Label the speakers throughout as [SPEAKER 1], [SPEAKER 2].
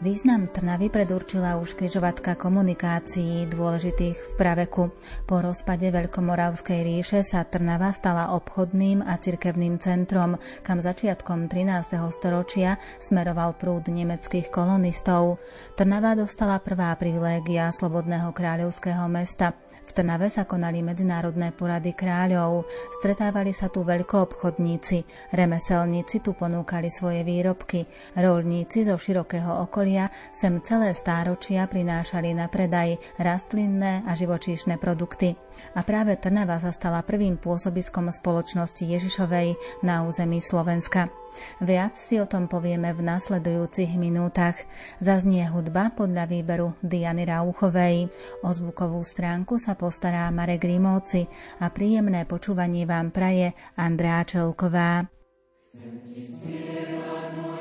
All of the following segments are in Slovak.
[SPEAKER 1] Význam Trnavy predurčila už križovatka komunikácií dôležitých v praveku. Po rozpade Veľkomoravskej ríše sa Trnava stala obchodným a cirkevným centrom, kam začiatkom 13. storočia smeroval prúd nemeckých kolonistov. Trnava dostala prvá privilégia slobodného kráľovského mesta – v Trnave sa konali medzinárodné porady kráľov, stretávali sa tu veľkoobchodníci, remeselníci tu ponúkali svoje výrobky, rolníci zo širokého okolia sem celé stáročia prinášali na predaj rastlinné a živočíšne produkty. A práve Trnava sa stala prvým pôsobiskom spoločnosti Ježišovej na území Slovenska. Viac si o tom povieme v nasledujúcich minútach. Zaznie hudba podľa výberu Diany Rauchovej. O zvukovú stránku sa postará Marek Rimóci a príjemné počúvanie vám praje Andrea Čelková. Chcem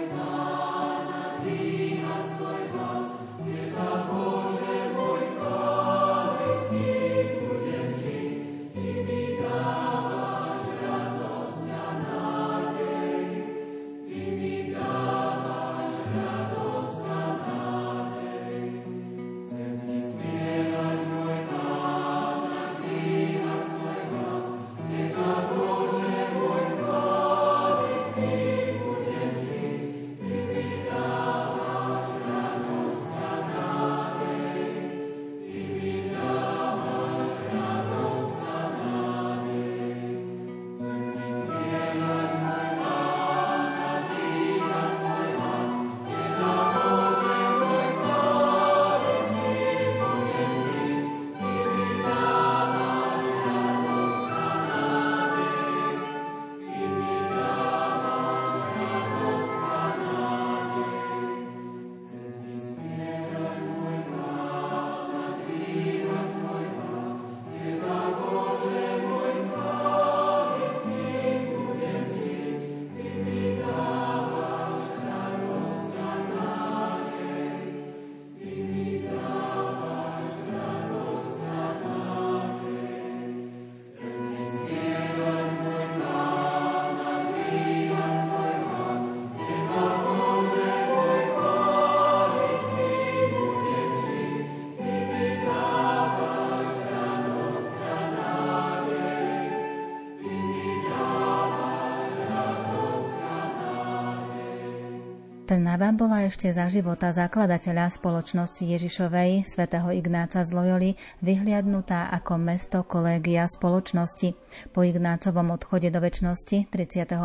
[SPEAKER 1] Trnava bola ešte za života zakladateľa spoločnosti Ježišovej, svätého Ignáca z Loyoli, vyhliadnutá ako mesto kolégia spoločnosti. Po Ignácovom odchode do väčšnosti 31.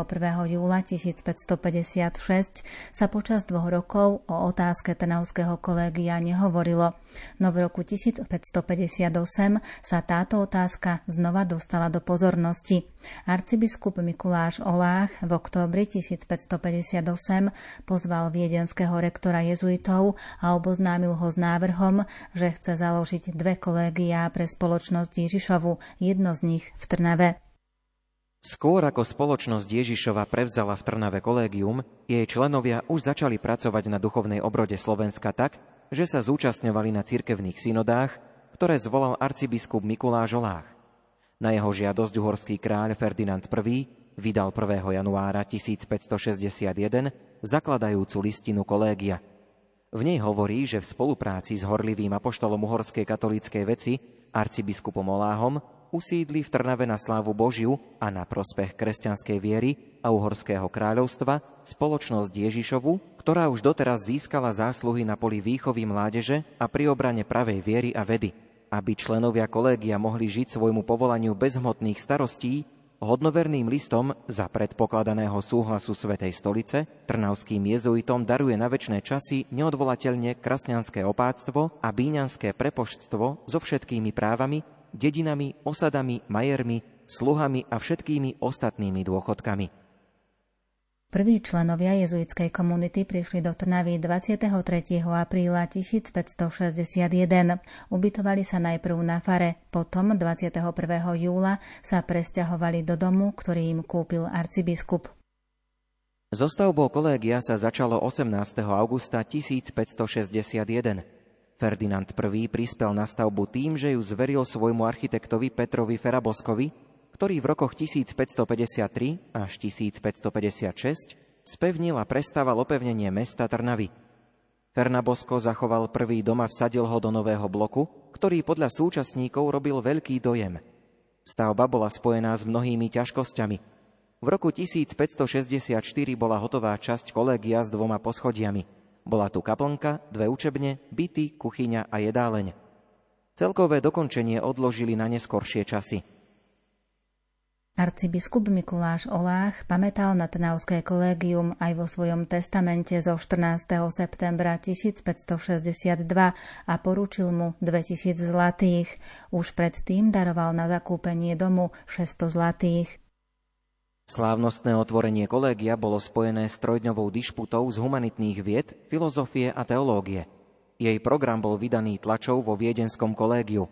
[SPEAKER 1] júla 1556 sa počas dvoch rokov o otázke Trnavského kolégia nehovorilo, no v roku 1558 sa táto otázka znova dostala do pozornosti. Arcibiskup Mikuláš Olách v októbri 1558 pozval viedenského rektora jezuitov a oboznámil ho s návrhom, že chce založiť dve kolégiá pre spoločnosť Ježišovu, jedno z nich v Trnave.
[SPEAKER 2] Skôr ako spoločnosť Ježišova prevzala v Trnave kolégium, jej členovia už začali pracovať na duchovnej obrode Slovenska tak, že sa zúčastňovali na cirkevných synodách, ktoré zvolal arcibiskup Mikuláš Olách. Na jeho žiadosť uhorský kráľ Ferdinand I vydal 1. januára 1561 zakladajúcu listinu kolégia. V nej hovorí, že v spolupráci s horlivým apoštolom uhorskej katolíckej veci, arcibiskupom Oláhom, usídli v Trnave na slávu Božiu a na prospech kresťanskej viery a uhorského kráľovstva spoločnosť Ježišovu, ktorá už doteraz získala zásluhy na poli výchovy mládeže a pri obrane pravej viery a vedy. Aby členovia kolégia mohli žiť svojmu povolaniu bez hmotných starostí, Hodnoverným listom za predpokladaného súhlasu Svetej stolice trnavským jezuitom daruje na väčšie časy neodvolateľne krasňanské opáctvo a bíňanské prepoštstvo so všetkými právami, dedinami, osadami, majermi, sluhami a všetkými ostatnými dôchodkami.
[SPEAKER 1] Prví členovia jezuitskej komunity prišli do Trnavy 23. apríla 1561. Ubytovali sa najprv na fare, potom 21. júla sa presťahovali do domu, ktorý im kúpil arcibiskup.
[SPEAKER 2] So kolégia sa začalo 18. augusta 1561. Ferdinand I prispel na stavbu tým, že ju zveril svojmu architektovi Petrovi Feraboskovi, ktorý v rokoch 1553 až 1556 spevnil a prestával opevnenie mesta Trnavy. Fernabosko zachoval prvý dom a vsadil ho do nového bloku, ktorý podľa súčasníkov robil veľký dojem. Stavba bola spojená s mnohými ťažkosťami. V roku 1564 bola hotová časť kolégia s dvoma poschodiami. Bola tu kaplnka, dve učebne, byty, kuchyňa a jedáleň. Celkové dokončenie odložili na neskoršie časy –
[SPEAKER 1] Arcibiskup Mikuláš Olách pamätal na Trnavské kolégium aj vo svojom testamente zo 14. septembra 1562 a poručil mu 2000 zlatých. Už predtým daroval na zakúpenie domu 600 zlatých.
[SPEAKER 2] Slávnostné otvorenie kolégia bolo spojené s trojdňovou dišputou z humanitných vied, filozofie a teológie. Jej program bol vydaný tlačou vo viedenskom kolégiu.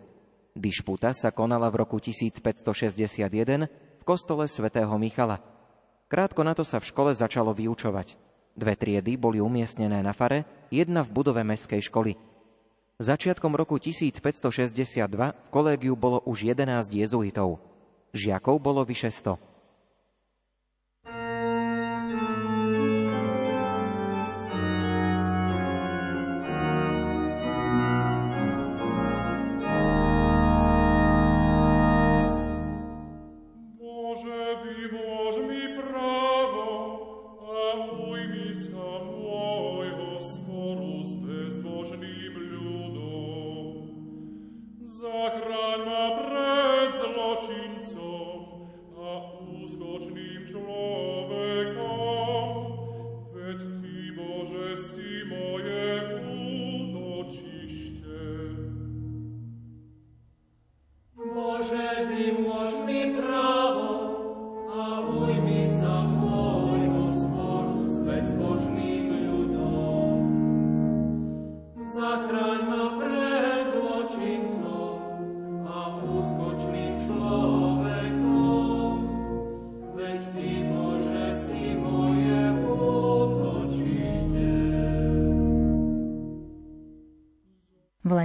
[SPEAKER 2] Dišputa sa konala v roku 1561 v kostole svätého Michala. Krátko na to sa v škole začalo vyučovať. Dve triedy boli umiestnené na fare, jedna v budove meskej školy. Začiatkom roku 1562 v kolégiu bolo už 11 jezuitov. Žiakov bolo vyše 100. pred zločincom a úskočným človekom.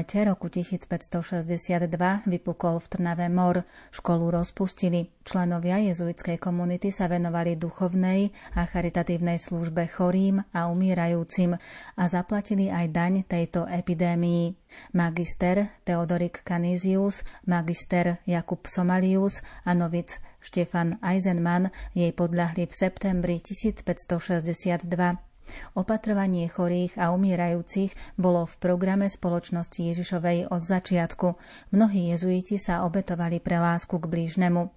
[SPEAKER 1] Lete roku 1562 vypukol v Trnave mor. Školu rozpustili. Členovia jezuitskej komunity sa venovali duchovnej a charitatívnej službe chorým a umírajúcim a zaplatili aj daň tejto epidémii. Magister Theodorik Canisius, magister Jakub Somalius a novic Štefan Eisenman jej podľahli v septembri 1562. Opatrovanie chorých a umierajúcich bolo v programe spoločnosti Ježišovej od začiatku. Mnohí jezuiti sa obetovali pre lásku k blížnemu.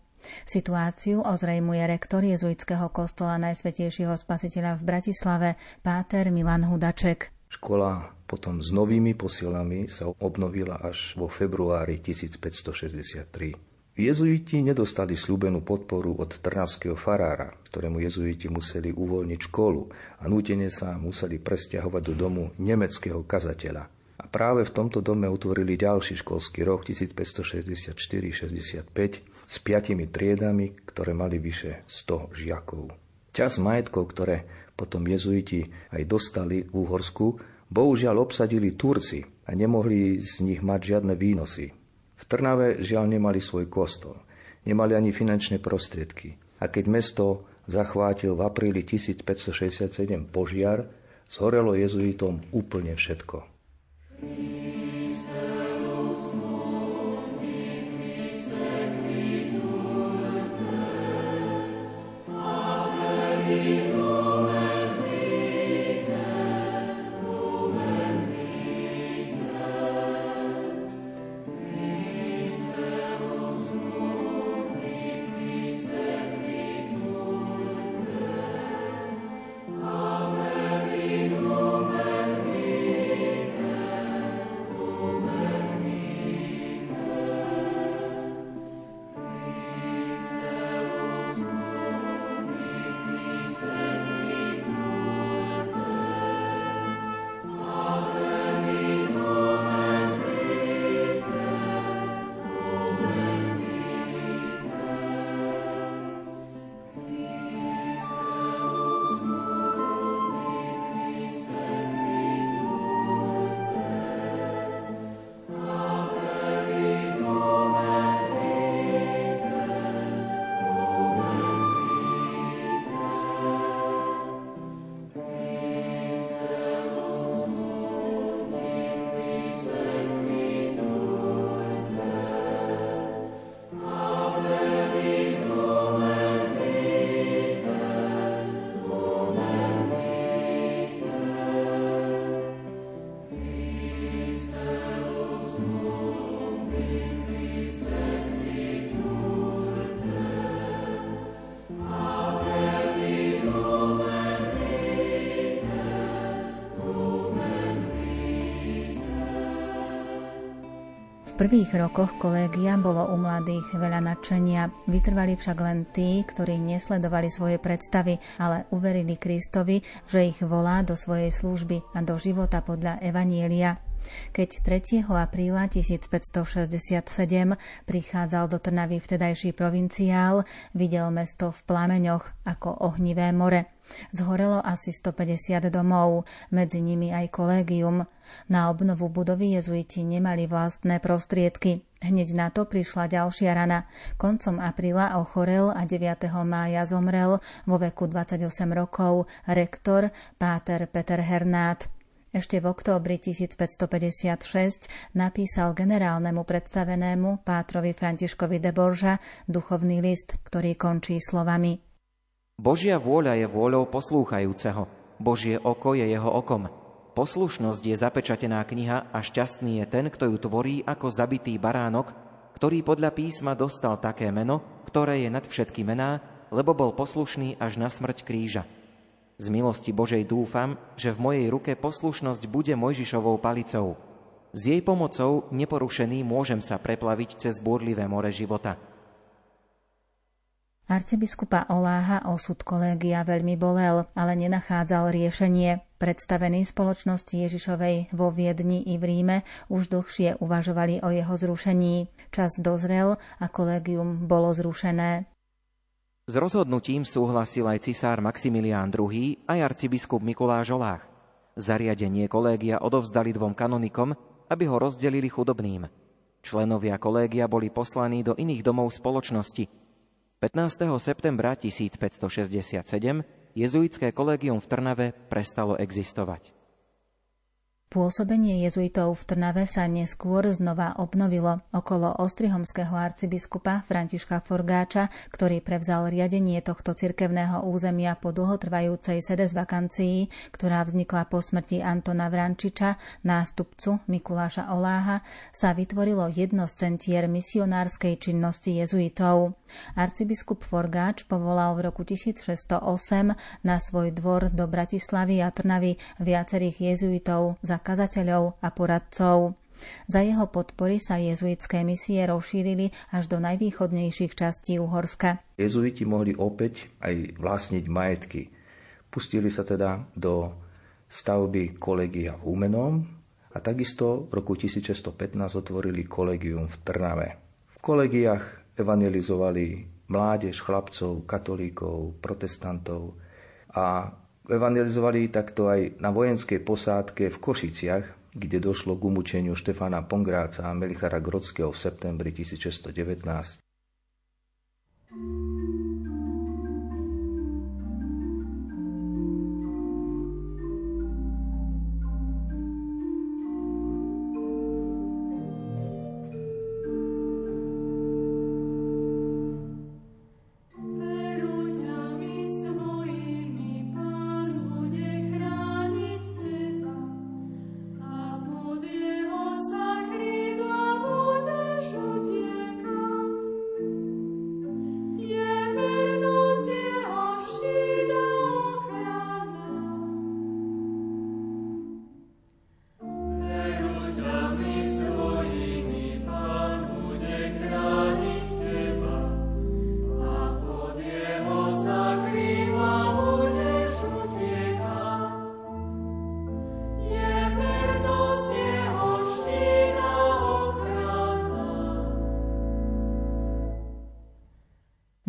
[SPEAKER 1] Situáciu ozrejmuje rektor jezuitského kostola Najsvetejšieho spasiteľa v Bratislave, páter Milan Hudaček.
[SPEAKER 3] Škola potom s novými posilami sa obnovila až vo februári 1563. Jezuiti nedostali slúbenú podporu od trnavského farára, ktorému jezuiti museli uvoľniť školu a nútene sa museli presťahovať do domu nemeckého kazateľa. A práve v tomto dome utvorili ďalší školský rok 1564-65 s piatimi triedami, ktoré mali vyše 100 žiakov. Čas majetkov, ktoré potom jezuiti aj dostali v Úhorsku, bohužiaľ obsadili Turci a nemohli z nich mať žiadne výnosy. V Trnave žiaľ nemali svoj kostol, nemali ani finančné prostriedky. A keď mesto zachvátil v apríli 1567 požiar, zhorelo jezuitom úplne všetko.
[SPEAKER 1] prvých rokoch kolégia bolo u mladých veľa nadšenia. Vytrvali však len tí, ktorí nesledovali svoje predstavy, ale uverili Kristovi, že ich volá do svojej služby a do života podľa Evanielia. Keď 3. apríla 1567 prichádzal do Trnavy vtedajší provinciál, videl mesto v plameňoch ako ohnivé more. Zhorelo asi 150 domov, medzi nimi aj kolégium. Na obnovu budovy jezuiti nemali vlastné prostriedky. Hneď na to prišla ďalšia rana. Koncom apríla ochorel a 9. mája zomrel vo veku 28 rokov rektor Páter Peter Hernát. Ešte v októbri 1556 napísal generálnemu predstavenému Pátrovi Františkovi de Borža duchovný list, ktorý končí slovami
[SPEAKER 2] Božia vôľa je vôľou poslúchajúceho, Božie oko je jeho okom. Poslušnosť je zapečatená kniha a šťastný je ten, kto ju tvorí ako zabitý baránok, ktorý podľa písma dostal také meno, ktoré je nad všetky mená, lebo bol poslušný až na smrť kríža. Z milosti Božej dúfam, že v mojej ruke poslušnosť bude Mojžišovou palicou. S jej pomocou, neporušený, môžem sa preplaviť cez búrlivé more života.
[SPEAKER 1] Arcibiskupa Oláha osud kolégia veľmi bolel, ale nenachádzal riešenie. Predstavení spoločnosti Ježišovej vo Viedni i v Ríme už dlhšie uvažovali o jeho zrušení. Čas dozrel a kolégium bolo zrušené.
[SPEAKER 2] S rozhodnutím súhlasil aj cisár Maximilián II aj arcibiskup Mikuláš Olách. Zariadenie kolégia odovzdali dvom kanonikom, aby ho rozdelili chudobným. Členovia kolégia boli poslaní do iných domov spoločnosti. 15. septembra 1567 jezuitské kolégium v Trnave prestalo existovať.
[SPEAKER 1] Pôsobenie jezuitov v Trnave sa neskôr znova obnovilo okolo ostrihomského arcibiskupa Františka Forgáča, ktorý prevzal riadenie tohto cirkevného územia po dlhotrvajúcej sedes vakancii, ktorá vznikla po smrti Antona Vrančiča, nástupcu Mikuláša Oláha, sa vytvorilo jedno z centier misionárskej činnosti jezuitov. Arcibiskup Forgáč povolal v roku 1608 na svoj dvor do Bratislavy a Trnavy viacerých jezuitov za kazateľov a poradcov. Za jeho podpory sa jezuitské misie rozšírili až do najvýchodnejších častí Uhorska.
[SPEAKER 3] Jezuiti mohli opäť aj vlastniť majetky. Pustili sa teda do stavby kolegia v Humenom a takisto v roku 1615 otvorili kolegium v Trnave. V kolegiách evangelizovali mládež, chlapcov, katolíkov, protestantov a evangelizovali takto aj na vojenskej posádke v Košiciach, kde došlo k umúčeniu Štefána Pongráca a Melichara Grodského v septembri 1619.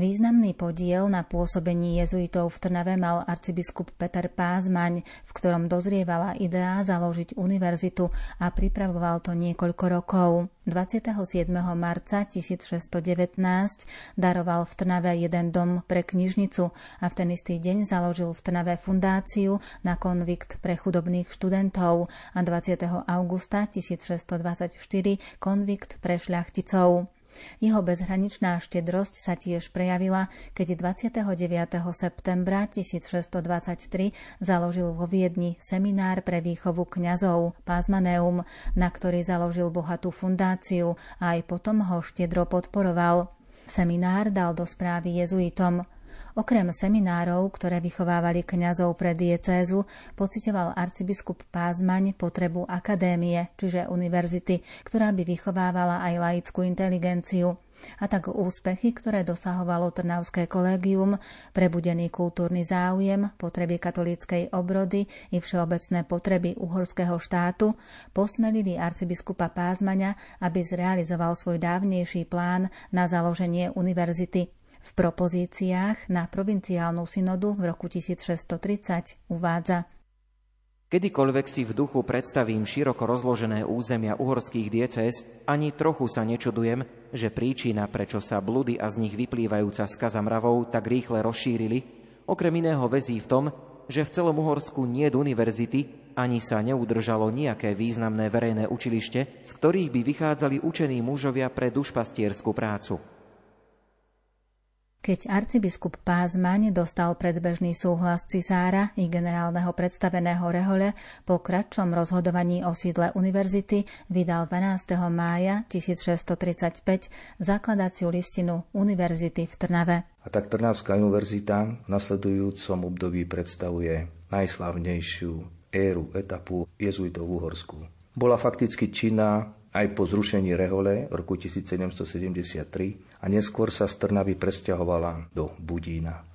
[SPEAKER 1] Významný podiel na pôsobení jezuitov v Trnave mal arcibiskup Peter Pázmaň, v ktorom dozrievala idea založiť univerzitu a pripravoval to niekoľko rokov. 27. marca 1619 daroval v Trnave jeden dom pre knižnicu a v ten istý deň založil v Trnave fundáciu na konvikt pre chudobných študentov a 20. augusta 1624 konvikt pre šľachticov. Jeho bezhraničná štedrosť sa tiež prejavila, keď 29. septembra 1623 založil vo Viedni seminár pre výchovu kňazov Pázmaneum, na ktorý založil bohatú fundáciu a aj potom ho štedro podporoval. Seminár dal do správy jezuitom. Okrem seminárov, ktoré vychovávali kňazov pre diecézu, pocitoval arcibiskup Pázmaň potrebu akadémie, čiže univerzity, ktorá by vychovávala aj laickú inteligenciu a tak úspechy, ktoré dosahovalo Trnavské kolégium, prebudený kultúrny záujem, potreby katolíckej obrody i všeobecné potreby uhorského štátu posmelili arcibiskupa Pázmaňa, aby zrealizoval svoj dávnejší plán na založenie univerzity. V propozíciách na provinciálnu synodu v roku 1630 uvádza
[SPEAKER 2] Kedykoľvek si v duchu predstavím široko rozložené územia uhorských dieces, ani trochu sa nečudujem, že príčina, prečo sa blúdy a z nich vyplývajúca skaza mravov tak rýchle rozšírili, okrem iného vezí v tom, že v celom Uhorsku nie univerzity, ani sa neudržalo nejaké významné verejné učilište, z ktorých by vychádzali učení mužovia pre dušpastierskú prácu.
[SPEAKER 1] Keď arcibiskup Pázmaň dostal predbežný súhlas cisára i generálneho predstaveného Rehole, po kratšom rozhodovaní o sídle univerzity vydal 12. mája 1635 zakladaciu listinu Univerzity v Trnave.
[SPEAKER 3] A tak Trnavská univerzita v nasledujúcom období predstavuje najslavnejšiu éru, etapu jezuitov v Uhorsku. Bola fakticky činná aj po zrušení Rehole v roku 1773 a neskôr sa z Trnavy presťahovala do Budína.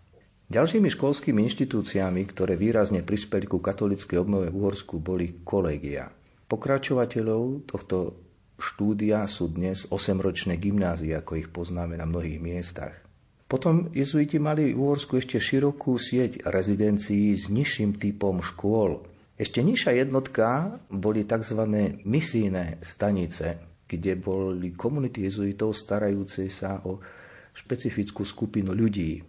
[SPEAKER 3] Ďalšími školskými inštitúciami, ktoré výrazne prispeli ku katolickej obnove v Uhorsku, boli kolegia. Pokračovateľov tohto štúdia sú dnes 8-ročné gymnázie, ako ich poznáme na mnohých miestach. Potom jezuiti mali v Uhorsku ešte širokú sieť rezidencií s nižším typom škôl. Ešte nižšia jednotka boli tzv. misijné stanice, kde boli komunity jezuitov starajúce sa o špecifickú skupinu ľudí.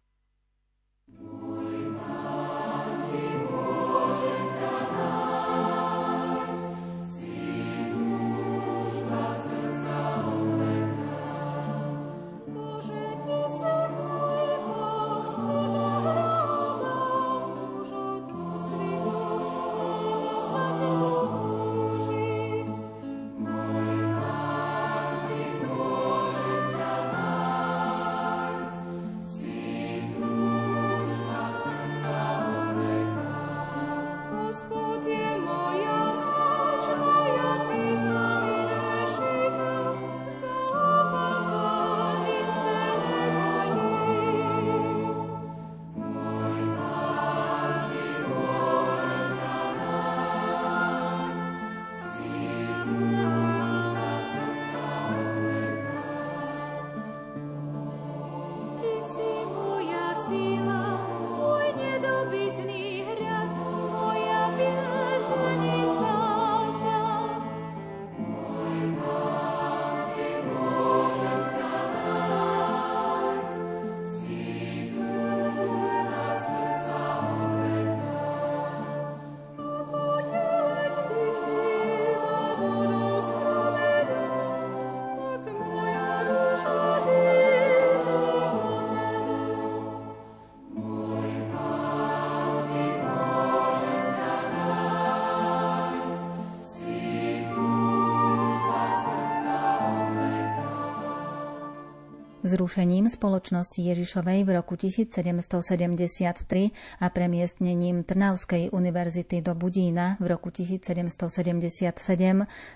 [SPEAKER 1] Zrušením spoločnosti Ježišovej v roku 1773 a premiestnením Trnavskej univerzity do Budína v roku 1777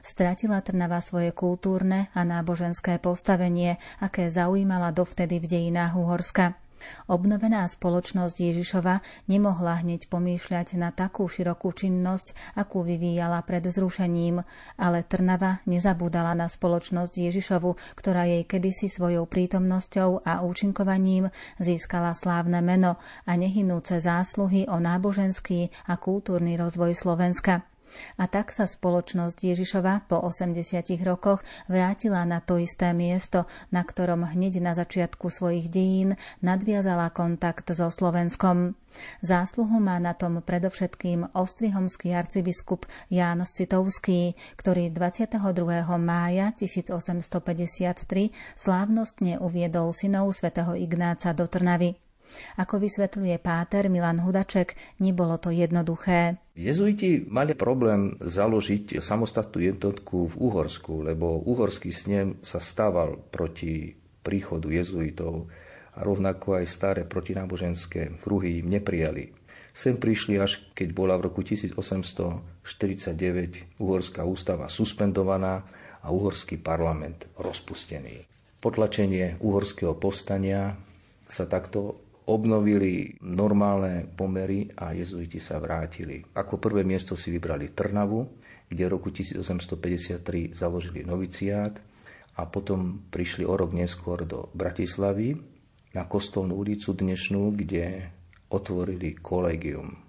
[SPEAKER 1] stratila Trnava svoje kultúrne a náboženské postavenie, aké zaujímala dovtedy v dejinách Uhorska. Obnovená spoločnosť Ježišova nemohla hneď pomýšľať na takú širokú činnosť, akú vyvíjala pred zrušením, ale Trnava nezabúdala na spoločnosť Ježišovu, ktorá jej kedysi svojou prítomnosťou a účinkovaním získala slávne meno a nehynúce zásluhy o náboženský a kultúrny rozvoj Slovenska. A tak sa spoločnosť Ježišova po 80 rokoch vrátila na to isté miesto, na ktorom hneď na začiatku svojich dejín nadviazala kontakt so Slovenskom. Zásluhu má na tom predovšetkým ostrihomský arcibiskup Ján Citovský, ktorý 22. mája 1853 slávnostne uviedol synov svätého Ignáca do Trnavy. Ako vysvetľuje páter Milan Hudaček, nebolo to jednoduché.
[SPEAKER 3] Jezuiti mali problém založiť samostatnú jednotku v Uhorsku, lebo uhorský snem sa stával proti príchodu jezuitov a rovnako aj staré protináboženské kruhy im neprijali. Sem prišli až keď bola v roku 1849 uhorská ústava suspendovaná a uhorský parlament rozpustený. Potlačenie uhorského povstania sa takto obnovili normálne pomery a jezuiti sa vrátili. Ako prvé miesto si vybrali Trnavu, kde v roku 1853 založili noviciát a potom prišli o rok neskôr do Bratislavy na Kostolnú ulicu dnešnú, kde otvorili kolegium.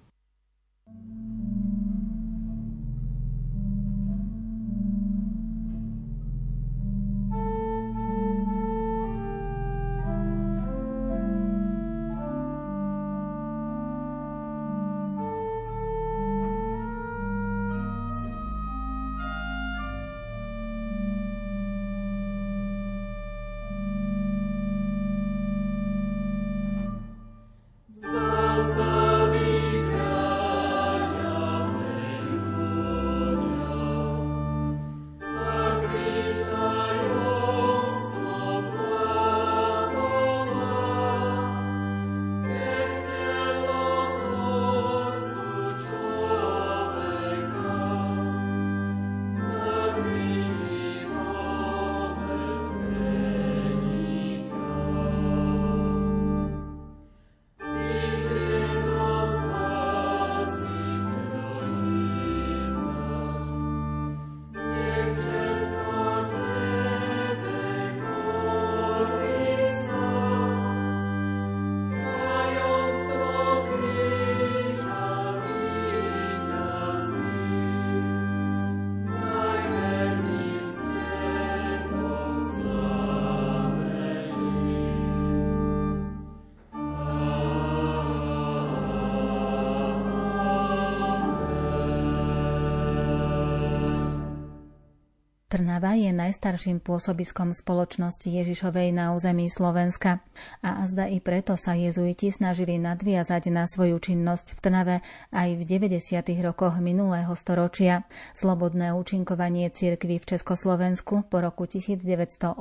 [SPEAKER 1] Trnava je najstarším pôsobiskom spoločnosti Ježišovej na území Slovenska a azda i preto sa jezuiti snažili nadviazať na svoju činnosť v Trnave aj v 90. rokoch minulého storočia. Slobodné účinkovanie cirkvy v Československu po roku 1989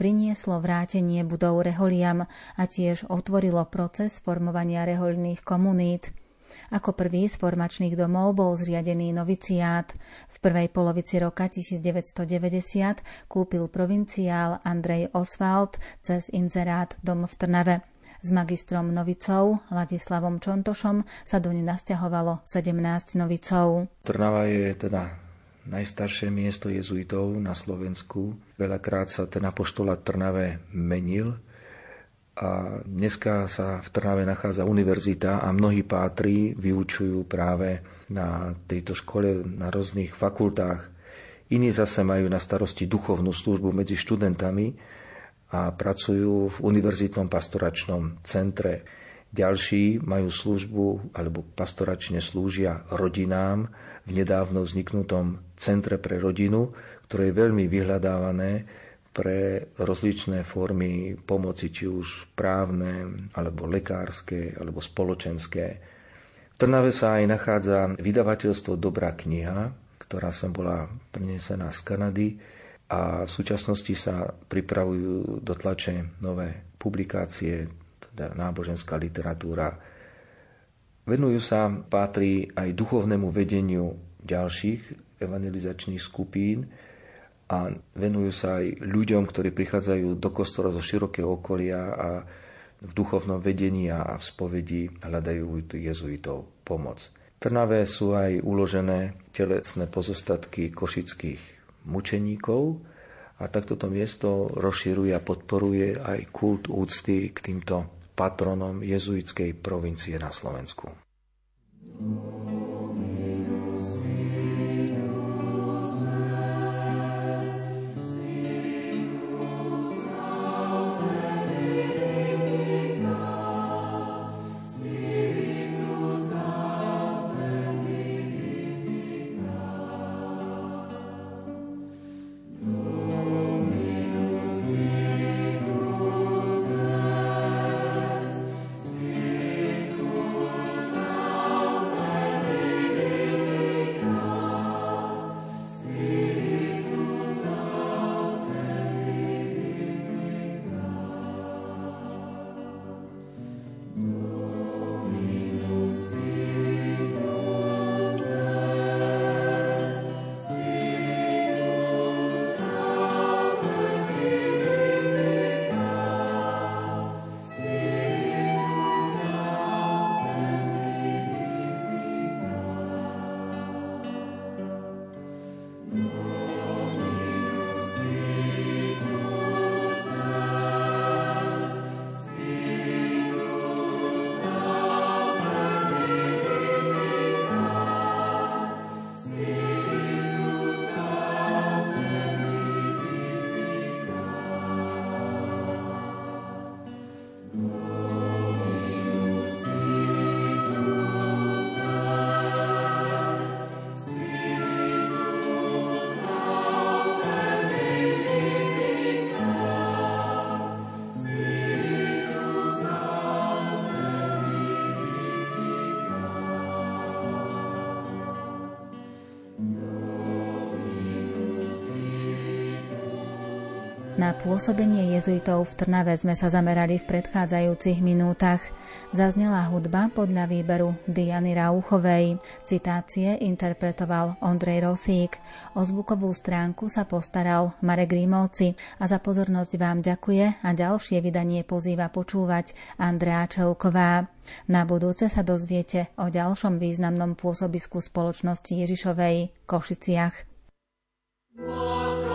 [SPEAKER 1] prinieslo vrátenie budov reholiam a tiež otvorilo proces formovania rehoľných komunít. Ako prvý z formačných domov bol zriadený noviciát. V prvej polovici roka 1990 kúpil provinciál Andrej Oswald cez inzerát dom v Trnave. S magistrom novicov Ladislavom Čontošom sa doň nasťahovalo 17 novicov.
[SPEAKER 3] Trnava je teda najstaršie miesto jezuitov na Slovensku. Veľakrát sa ten apoštolát Trnave menil a dneska sa v Trnave nachádza univerzita a mnohí pátri vyučujú práve na tejto škole na rôznych fakultách. Iní zase majú na starosti duchovnú službu medzi študentami a pracujú v univerzitnom pastoračnom centre. Ďalší majú službu alebo pastoračne slúžia rodinám v nedávno vzniknutom centre pre rodinu, ktoré je veľmi vyhľadávané pre rozličné formy pomoci, či už právne, alebo lekárske, alebo spoločenské. V Trnave sa aj nachádza vydavateľstvo Dobrá kniha, ktorá sa bola prinesená z Kanady a v súčasnosti sa pripravujú do tlače nové publikácie, teda náboženská literatúra. Venujú sa, patrí aj duchovnému vedeniu ďalších evangelizačných skupín, a venujú sa aj ľuďom, ktorí prichádzajú do kostola zo širokého okolia a v duchovnom vedení a v spovedi hľadajú jezuitov pomoc. V Trnave sú aj uložené telesné pozostatky košických mučeníkov a takto to miesto rozširuje a podporuje aj kult úcty k týmto patronom jezuitskej provincie na Slovensku. thank
[SPEAKER 1] Na pôsobenie jezuitov v Trnave sme sa zamerali v predchádzajúcich minútach. Zaznela hudba podľa výberu Diany Rauchovej. Citácie interpretoval Ondrej Rosík. O zvukovú stránku sa postaral Marek Rímovci a za pozornosť vám ďakuje a ďalšie vydanie pozýva počúvať Andrea Čelková. Na budúce sa dozviete o ďalšom významnom pôsobisku spoločnosti Ježišovej Košiciach. Lord.